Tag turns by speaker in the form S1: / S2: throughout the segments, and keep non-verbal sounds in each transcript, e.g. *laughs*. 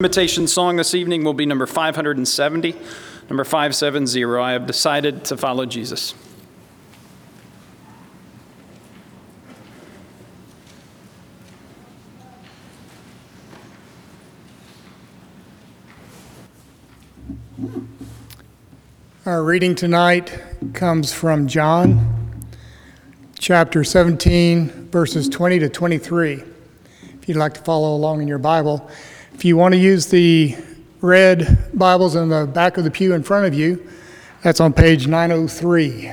S1: Invitation song this evening will be number 570. Number 570, I have decided to follow Jesus.
S2: Our reading tonight comes from John chapter 17, verses 20 to 23. If you'd like to follow along in your Bible, if you want to use the red Bibles in the back of the pew in front of you, that's on page 903.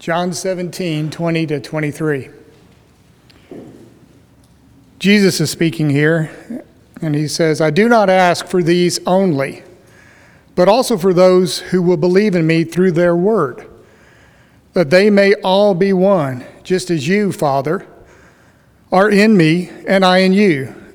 S2: John 17, 20 to 23. Jesus is speaking here, and he says, I do not ask for these only, but also for those who will believe in me through their word, that they may all be one, just as you, Father, are in me and I in you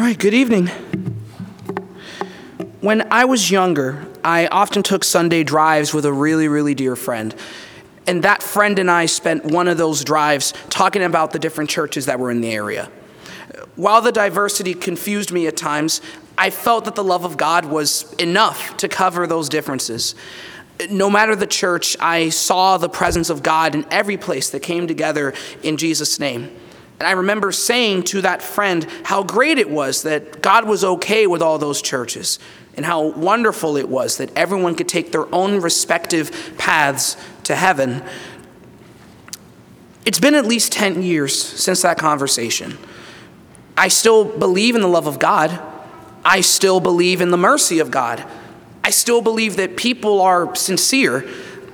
S3: All right, good evening. When I was younger, I often took Sunday drives with a really, really dear friend. And that friend and I spent one of those drives talking about the different churches that were in the area. While the diversity confused me at times, I felt that the love of God was enough to cover those differences. No matter the church, I saw the presence of God in every place that came together in Jesus' name. And I remember saying to that friend how great it was that God was okay with all those churches and how wonderful it was that everyone could take their own respective paths to heaven. It's been at least 10 years since that conversation. I still believe in the love of God. I still believe in the mercy of God. I still believe that people are sincere.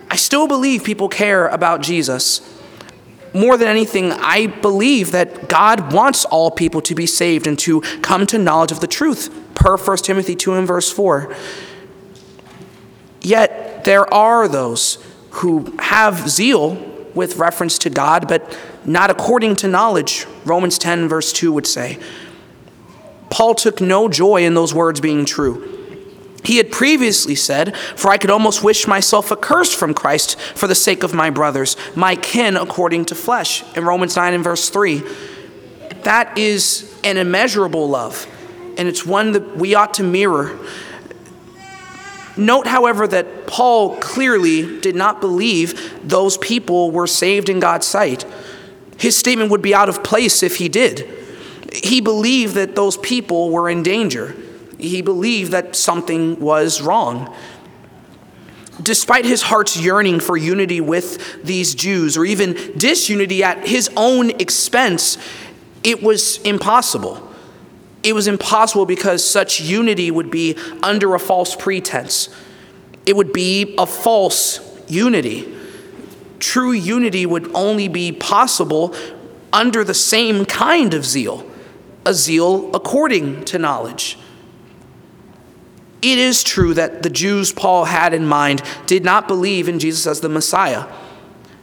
S3: I still believe people care about Jesus more than anything, I believe that God wants all people to be saved and to come to knowledge of the truth, per 1 Timothy 2 and verse 4. Yet there are those who have zeal with reference to God, but not according to knowledge, Romans 10 verse 2 would say. Paul took no joy in those words being true. He had previously said, For I could almost wish myself accursed from Christ for the sake of my brothers, my kin according to flesh, in Romans 9 and verse 3. That is an immeasurable love, and it's one that we ought to mirror. Note, however, that Paul clearly did not believe those people were saved in God's sight. His statement would be out of place if he did. He believed that those people were in danger he believed that something was wrong. Despite his heart's yearning for unity with these Jews, or even disunity at his own expense, it was impossible. It was impossible because such unity would be under a false pretense. It would be a false unity. True unity would only be possible under the same kind of zeal, a zeal according to knowledge. It is true that the Jews Paul had in mind did not believe in Jesus as the Messiah.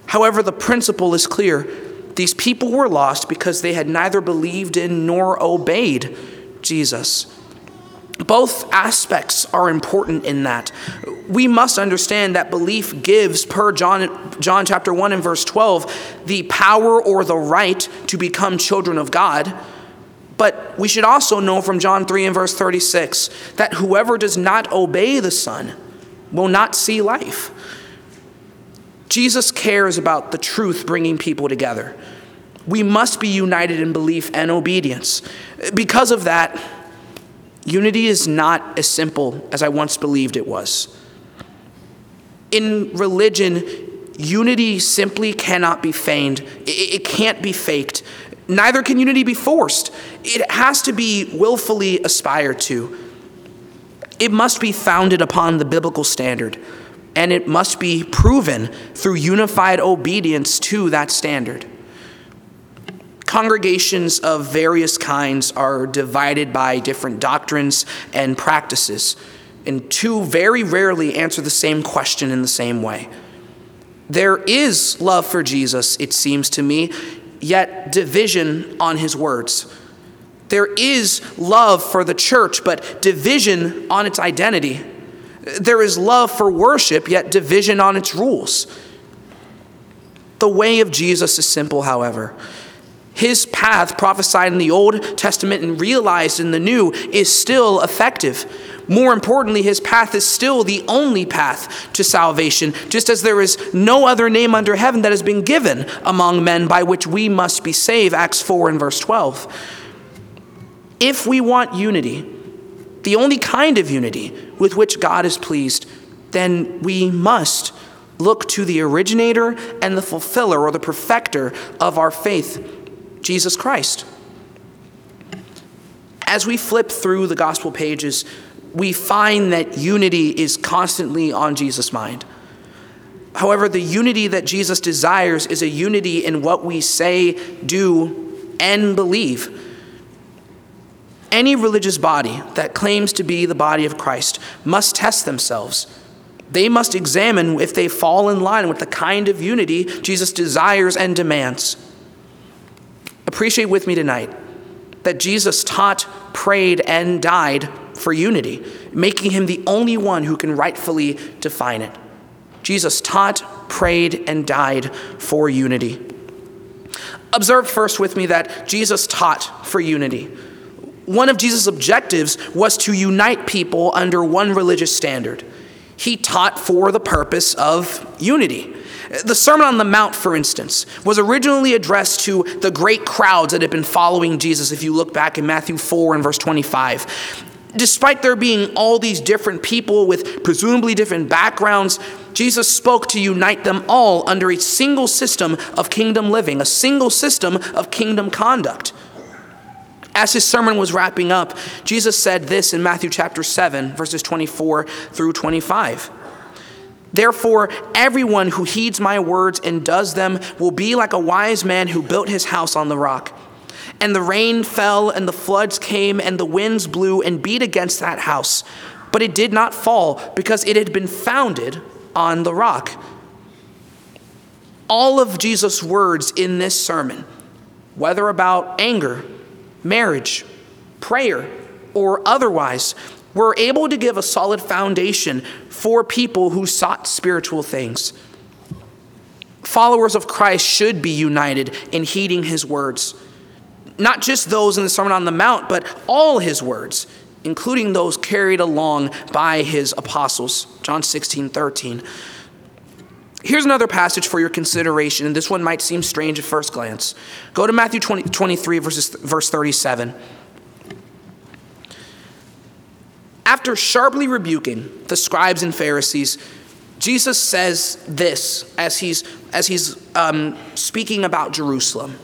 S3: However, the principle is clear. These people were lost because they had neither believed in nor obeyed Jesus. Both aspects are important in that. We must understand that belief gives, per John, John chapter 1 and verse 12, the power or the right to become children of God but we should also know from John 3 and verse 36 that whoever does not obey the Son will not see life. Jesus cares about the truth bringing people together. We must be united in belief and obedience. Because of that, unity is not as simple as I once believed it was. In religion, unity simply cannot be feigned, it can't be faked. Neither can unity be forced. It has to be willfully aspired to. It must be founded upon the biblical standard. and it must be proven through unified obedience to that standard. Congregations of various kinds are divided by different doctrines and practices, and two very rarely answer the same question in the same way. There is love for Jesus, it seems to me, yet division on his words. There is love for the church, but division on its identity. There is love for worship, yet division on its rules. The way of Jesus is simple, however. His path, prophesied in the Old Testament and realized in the New, is still effective. More importantly, his path is still the only path to salvation, just as there is no other name under heaven that has been given among men by which we must be saved. Acts 4 and verse 12. If we want unity, the only kind of unity with which God is pleased, then we must look to the originator and the fulfiller or the perfecter of our faith, Jesus Christ. As we flip through the gospel pages, we find that unity is constantly on Jesus' mind. However, the unity that Jesus desires is a unity in what we say, do, and believe. Any religious body that claims to be the body of Christ must test themselves. They must examine if they fall in line with the kind of unity Jesus desires and demands. Appreciate with me tonight that Jesus taught, prayed, and died for unity, making him the only one who can rightfully define it. Jesus taught, prayed, and died for unity. Observe first with me that Jesus taught for unity. One of Jesus' objectives was to unite people under one religious standard. He taught for the purpose of unity. The Sermon on the Mount, for instance, was originally addressed to the great crowds that had been following Jesus, if you look back in Matthew 4 and verse 25. Despite there being all these different people with presumably different backgrounds, Jesus spoke to unite them all under a single system of kingdom living, a single system of kingdom conduct. As his sermon was wrapping up, Jesus said this in Matthew chapter 7, verses 24 through 25. Therefore, everyone who heeds my words and does them will be like a wise man who built his house on the rock. And the rain fell, and the floods came, and the winds blew and beat against that house. But it did not fall, because it had been founded on the rock. All of Jesus' words in this sermon, whether about anger, marriage, prayer, or otherwise, were able to give a solid foundation for people who sought spiritual things. Followers of Christ should be united in heeding his words. Not just those in the Sermon on the Mount, but all his words, including those carried along by his apostles. John 16, 13. Here's another passage for your consideration, and this one might seem strange at first glance. Go to Matthew 20, 23, verses, verse 37. After sharply rebuking the scribes and Pharisees, Jesus says this as he's, as he's um, speaking about Jerusalem.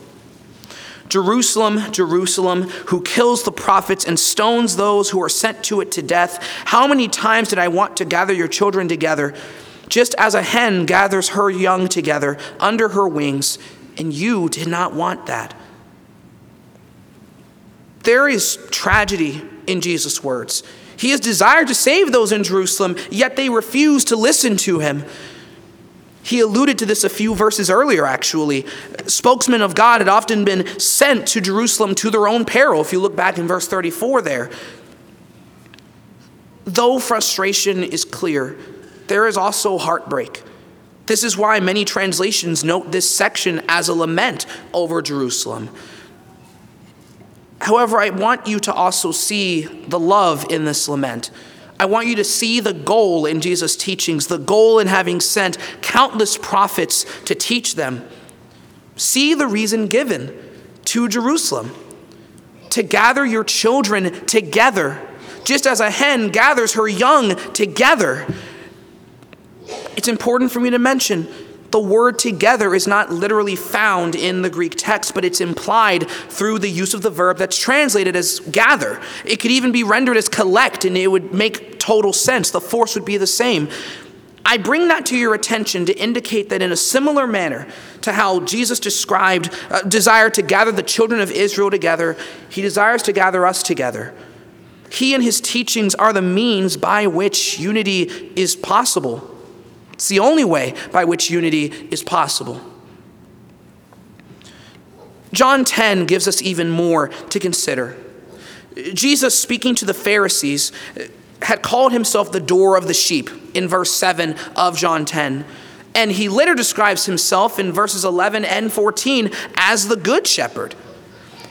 S3: Jerusalem, Jerusalem, who kills the prophets and stones those who are sent to it to death. How many times did I want to gather your children together? just as a hen gathers her young together under her wings, and you did not want that. There is tragedy in Jesus' words. He has desired to save those in Jerusalem, yet they refuse to listen to him. He alluded to this a few verses earlier, actually. Spokesmen of God had often been sent to Jerusalem to their own peril, if you look back in verse 34 there. Though frustration is clear, there is also heartbreak. This is why many translations note this section as a lament over Jerusalem. However, I want you to also see the love in this lament. I want you to see the goal in Jesus' teachings, the goal in having sent countless prophets to teach them. See the reason given to Jerusalem to gather your children together, just as a hen gathers her young together it's important for me to mention the word together is not literally found in the Greek text, but it's implied through the use of the verb that's translated as gather. It could even be rendered as collect, and it would make total sense. The force would be the same. I bring that to your attention to indicate that in a similar manner to how Jesus described uh, desire to gather the children of Israel together, he desires to gather us together. He and his teachings are the means by which unity is possible. It's the only way by which unity is possible. John 10 gives us even more to consider. Jesus, speaking to the Pharisees, had called himself the door of the sheep in verse 7 of John 10. And he later describes himself in verses 11 and 14 as the good shepherd.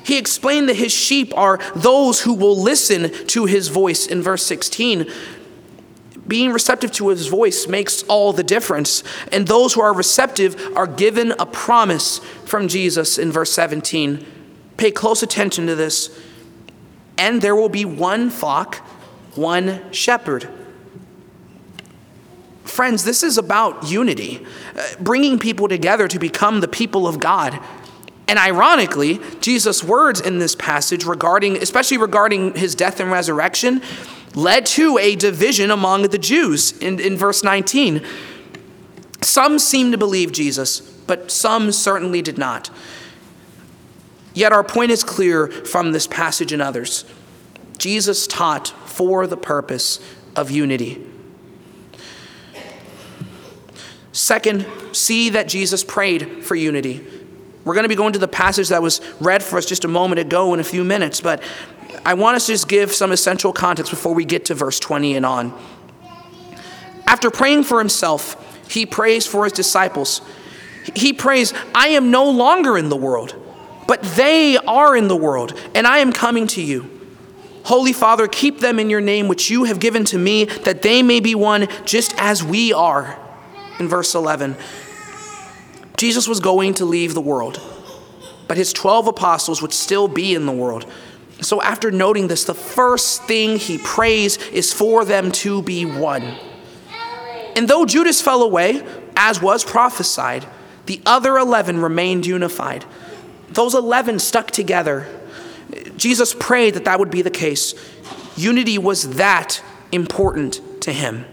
S3: He explained that his sheep are those who will listen to his voice in verse 16. Being receptive to his voice makes all the difference. And those who are receptive are given a promise from Jesus in verse 17. Pay close attention to this. And there will be one flock one shepherd. Friends, this is about unity, uh, bringing people together to become the people of God. And ironically, Jesus' words in this passage regarding, especially regarding his death and resurrection, led to a division among the Jews in, in verse 19. Some seemed to believe Jesus, but some certainly did not. Yet our point is clear from this passage and others. Jesus taught for the purpose of unity. Second, see that Jesus prayed for unity. We're going to be going to the passage that was read for us just a moment ago in a few minutes, but I want us to just give some essential context before we get to verse 20 and on. After praying for himself, he prays for his disciples. He prays, I am no longer in the world, but they are in the world, and I am coming to you. Holy Father, keep them in your name, which you have given to me, that they may be one just as we are. In verse 11, Jesus was going to leave the world, but his 12 apostles would still be in the world. So, after noting this, the first thing he prays is for them to be one. And though Judas fell away, as was prophesied, the other 11 remained unified. Those 11 stuck together Jesus prayed that that would be the case. Unity was that important to him.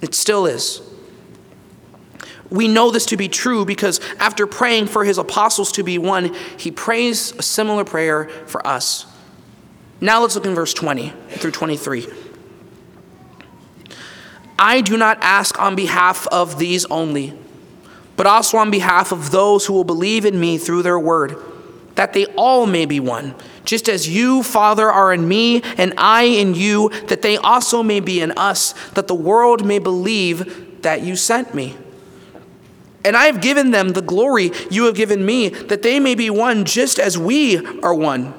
S3: It still is. We know this to be true because after praying for his apostles to be one, he prays a similar prayer for us. Now let's look in verse 20 through 23. I do not ask on behalf of these only, but also on behalf of those who will believe in me through their word, that they all may be one just as you, Father, are in me and I in you, that they also may be in us, that the world may believe that you sent me. And I have given them the glory you have given me, that they may be one just as we are one.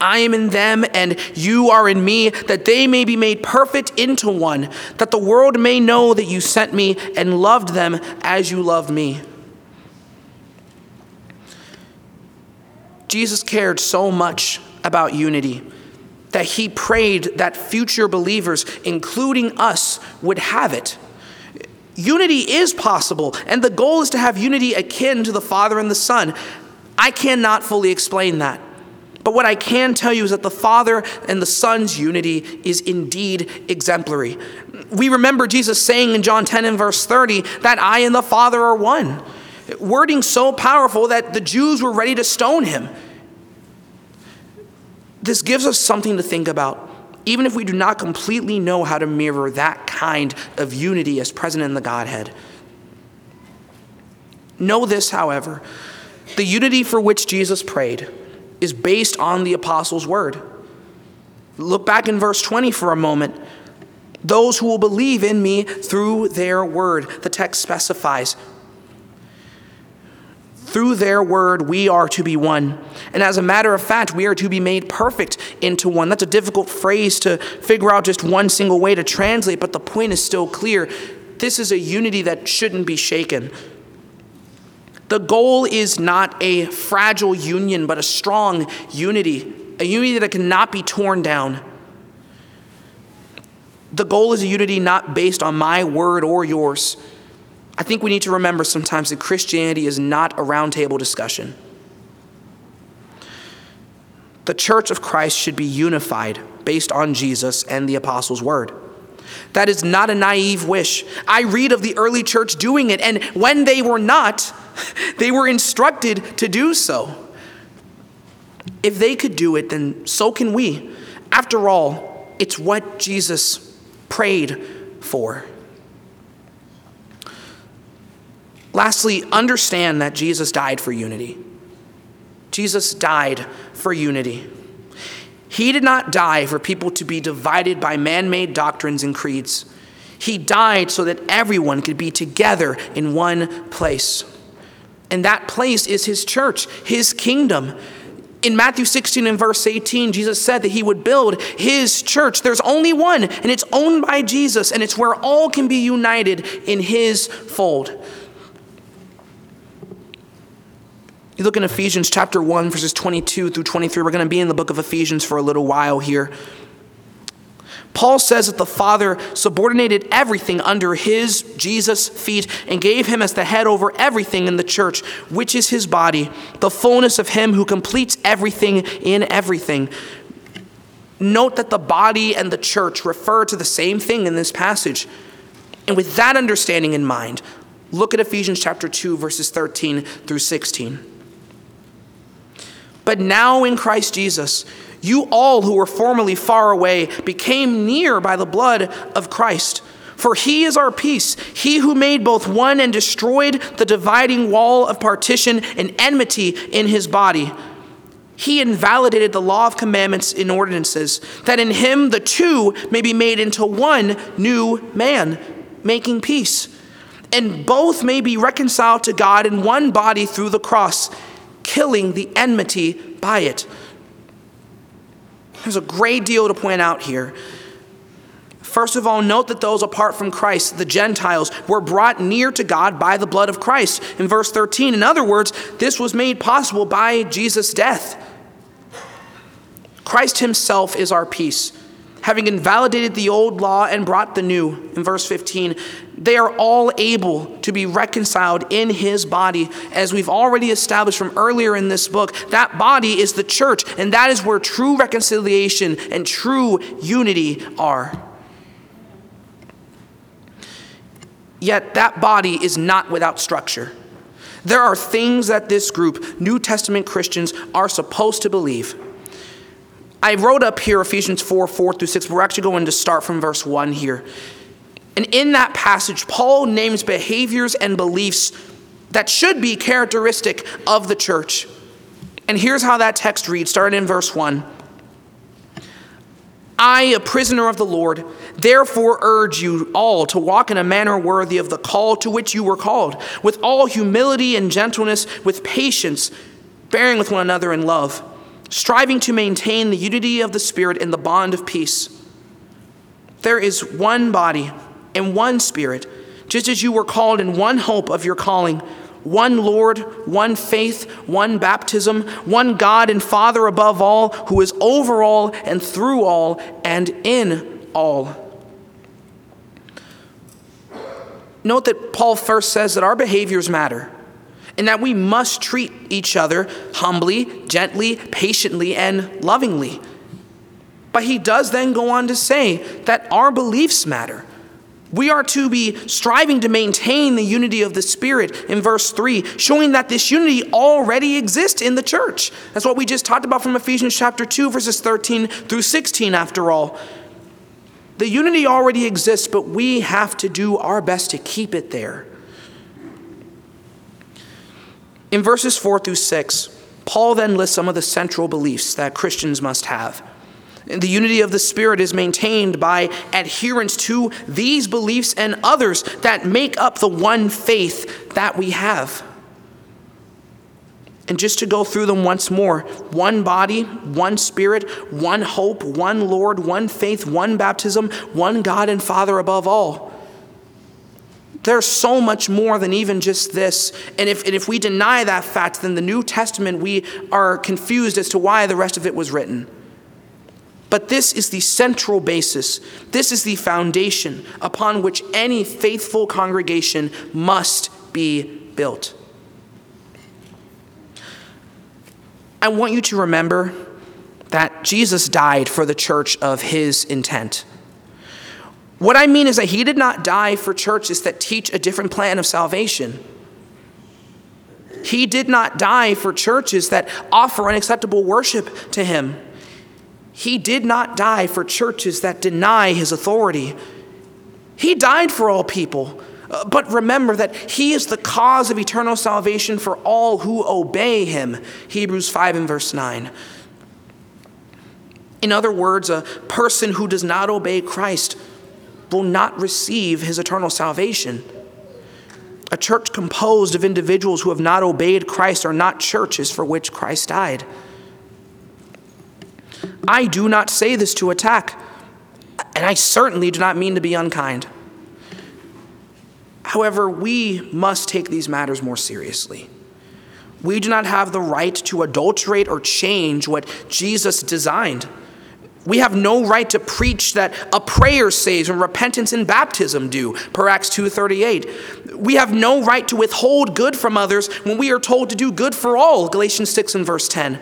S3: I am in them and you are in me, that they may be made perfect into one, that the world may know that you sent me and loved them as you loved me. Jesus cared so much about unity that he prayed that future believers, including us, would have it. Unity is possible, and the goal is to have unity akin to the Father and the Son. I cannot fully explain that. But what I can tell you is that the Father and the Son's unity is indeed exemplary. We remember Jesus saying in John 10 and verse 30 that I and the Father are one wording so powerful that the Jews were ready to stone him. This gives us something to think about, even if we do not completely know how to mirror that kind of unity as present in the Godhead. Know this, however the unity for which Jesus prayed is based on the apostles' word. Look back in verse 20 for a moment. Those who will believe in me through their word, the text specifies. Through their word, we are to be one. And as a matter of fact, we are to be made perfect into one. That's a difficult phrase to figure out just one single way to translate, but the point is still clear. This is a unity that shouldn't be shaken. The goal is not a fragile union, but a strong unity, a unity that cannot be torn down. The goal is a unity not based on my word or yours I think we need to remember sometimes that Christianity is not a roundtable discussion. The church of Christ should be unified based on Jesus and the apostles' word. That is not a naive wish. I read of the early church doing it, and when they were not, *laughs* they were instructed to do so. If they could do it, then so can we. After all, it's what Jesus prayed for. Lastly, understand that Jesus died for unity. Jesus died for unity. He did not die for people to be divided by man made doctrines and creeds. He died so that everyone could be together in one place. And that place is his church, his kingdom. In Matthew 16 and verse 18, Jesus said that he would build his church. There's only one, and it's owned by Jesus, and it's where all can be united in his fold. You look in Ephesians chapter 1, verses 22 through 23. We're going to be in the book of Ephesians for a little while here. Paul says that the Father subordinated everything under his, Jesus' feet, and gave him as the head over everything in the church, which is his body, the fullness of him who completes everything in everything. Note that the body and the church refer to the same thing in this passage. And with that understanding in mind, look at Ephesians chapter 2, verses 13 through 16. But now in Christ Jesus, you all who were formerly far away became near by the blood of Christ. For he is our peace, he who made both one and destroyed the dividing wall of partition and enmity in his body. He invalidated the law of commandments in ordinances, that in him the two may be made into one new man, making peace. And both may be reconciled to God in one body through the cross killing the enmity by it. There's a great deal to point out here. First of all, note that those apart from Christ, the Gentiles, were brought near to God by the blood of Christ. In verse 13, in other words, this was made possible by Jesus' death. Christ himself is our peace having invalidated the old law and brought the new. In verse 15, they are all able to be reconciled in his body. As we've already established from earlier in this book, that body is the church, and that is where true reconciliation and true unity are. Yet that body is not without structure. There are things that this group, New Testament Christians, are supposed to believe. I wrote up here Ephesians 4 4 through 6. We're actually going to start from verse 1 here. And in that passage, Paul names behaviors and beliefs that should be characteristic of the church. And here's how that text reads, starting in verse 1. I, a prisoner of the Lord, therefore urge you all to walk in a manner worthy of the call to which you were called, with all humility and gentleness, with patience, bearing with one another in love striving to maintain the unity of the Spirit in the bond of peace. There is one body and one Spirit, just as you were called in one hope of your calling one Lord, one faith, one baptism, one God and Father above all, who is over all and through all and in all. Note that Paul first says that our behaviors matter and that we must treat each other humbly, gently, patiently, and lovingly. But he does then go on to say that our beliefs matter. We are to be striving to maintain the unity of the Spirit in verse 3, showing that this unity already exists in the church. That's what we just talked about from Ephesians chapter 2, verses 13 through 16, after all. The unity already exists, but we have to do our best to keep it there. In verses 4 through 6, Paul then lists some of the central beliefs that Christians must have. The unity of the Spirit is maintained by adherence to these beliefs and others that make up the one faith that we have. And just to go through them once more one body, one Spirit, one hope, one Lord, one faith, one baptism, one God and Father above all. There's so much more than even just this. And if, and if we deny that fact, then the New Testament, we are confused as to why the rest of it was written. But this is the central basis. This is the foundation upon which any faithful congregation must be built. I want you to remember that Jesus died for the church of his intent. What I mean is that he did not die for churches that teach a different plan of salvation. He did not die for churches that offer unacceptable worship to him. He did not die for churches that deny his authority. He died for all people. Uh, but remember that he is the cause of eternal salvation for all who obey him. Hebrews 5 and verse 9. In other words, a person who does not obey Christ will not receive his eternal salvation. A church composed of individuals who have not obeyed Christ are not churches for which Christ died. I do not say this to attack, and I certainly do not mean to be unkind. However, we must take these matters more seriously. We do not have the right to adulterate or change what Jesus designed. We have no right to preach that a prayer saves when repentance and baptism do, per Acts 2:38. We have no right to withhold good from others when we are told to do good for all, Galatians 6 and verse 10.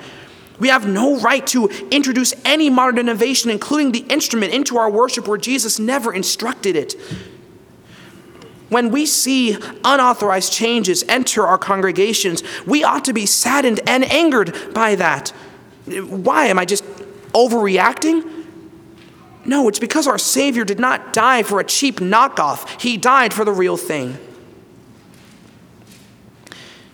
S3: We have no right to introduce any modern innovation, including the instrument, into our worship where Jesus never instructed it. When we see unauthorized changes enter our congregations, we ought to be saddened and angered by that. Why? Am I just overreacting? No, it's because our Savior did not die for a cheap knockoff, He died for the real thing.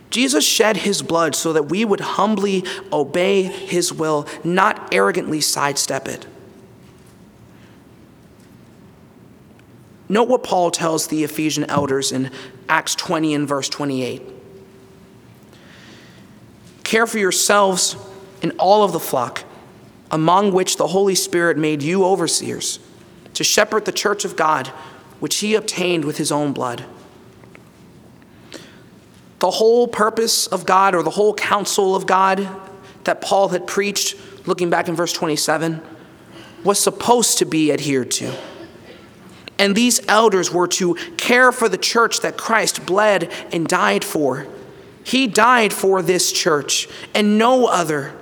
S3: Jesus shed his blood so that we would humbly obey his will, not arrogantly sidestep it. Note what Paul tells the Ephesian elders in Acts 20 and verse 28. Care for yourselves and all of the flock among which the Holy Spirit made you overseers, to shepherd the church of God, which he obtained with his own blood. The whole purpose of God, or the whole counsel of God that Paul had preached, looking back in verse 27, was supposed to be adhered to. And these elders were to care for the church that Christ bled and died for. He died for this church and no other.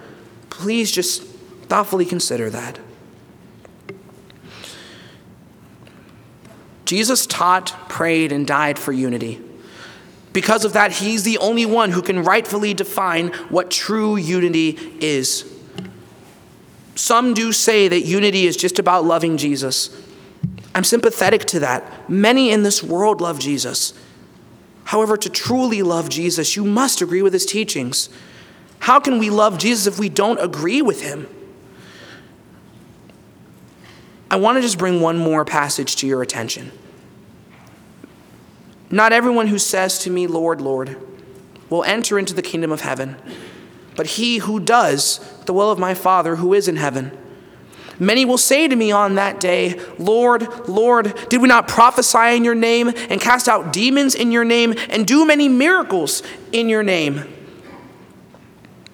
S3: Please just thoughtfully consider that. Jesus taught, prayed, and died for unity. Because of that, he's the only one who can rightfully define what true unity is. Some do say that unity is just about loving Jesus. I'm sympathetic to that. Many in this world love Jesus. However, to truly love Jesus, you must agree with his teachings. How can we love Jesus if we don't agree with him? I want to just bring one more passage to your attention. Not everyone who says to me, Lord, Lord, will enter into the kingdom of heaven, but he who does the will of my Father who is in heaven. Many will say to me on that day, Lord, Lord, did we not prophesy in your name and cast out demons in your name and do many miracles in your name?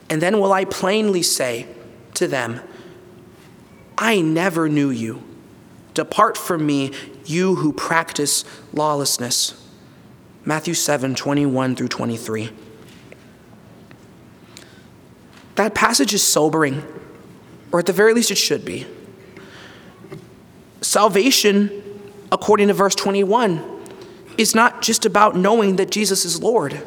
S3: And then will I plainly say to them, I never knew you. Depart from me, you who practice lawlessness. Matthew 7 21 through 23. That passage is sobering, or at the very least, it should be. Salvation, according to verse 21, is not just about knowing that Jesus is Lord.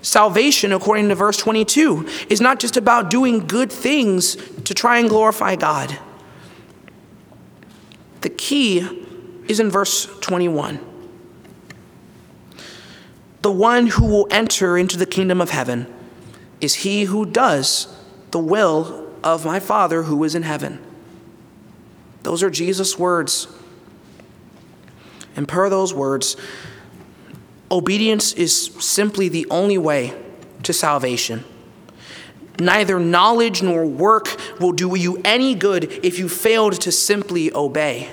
S3: Salvation, according to verse 22, is not just about doing good things to try and glorify God. The key is in verse 21. The one who will enter into the kingdom of heaven is he who does the will of my Father who is in heaven. Those are Jesus' words. And per those words, obedience is simply the only way to salvation. Neither knowledge nor work will do you any good if you failed to simply obey.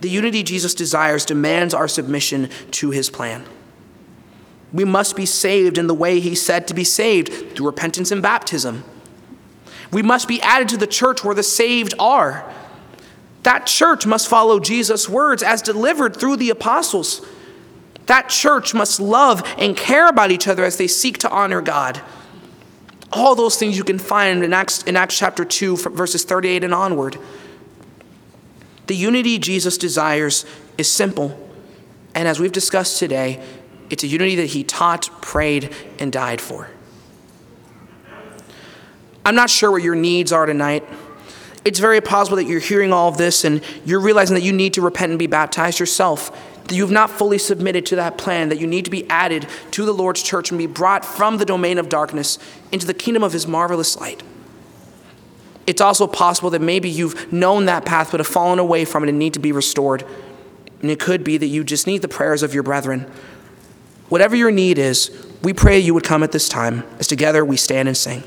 S3: The unity Jesus desires demands our submission to his plan. We must be saved in the way he said to be saved through repentance and baptism. We must be added to the church where the saved are. That church must follow Jesus' words as delivered through the apostles. That church must love and care about each other as they seek to honor God. All those things you can find in Acts, in Acts chapter 2, verses 38 and onward. The unity Jesus desires is simple. And as we've discussed today, it's a unity that he taught, prayed, and died for. I'm not sure what your needs are tonight. It's very possible that you're hearing all of this and you're realizing that you need to repent and be baptized yourself, that you've not fully submitted to that plan, that you need to be added to the Lord's church and be brought from the domain of darkness into the kingdom of his marvelous light. It's also possible that maybe you've known that path but have fallen away from it and need to be restored. And it could be that you just need the prayers of your brethren. Whatever your need is, we pray you would come at this time as together we stand and sing.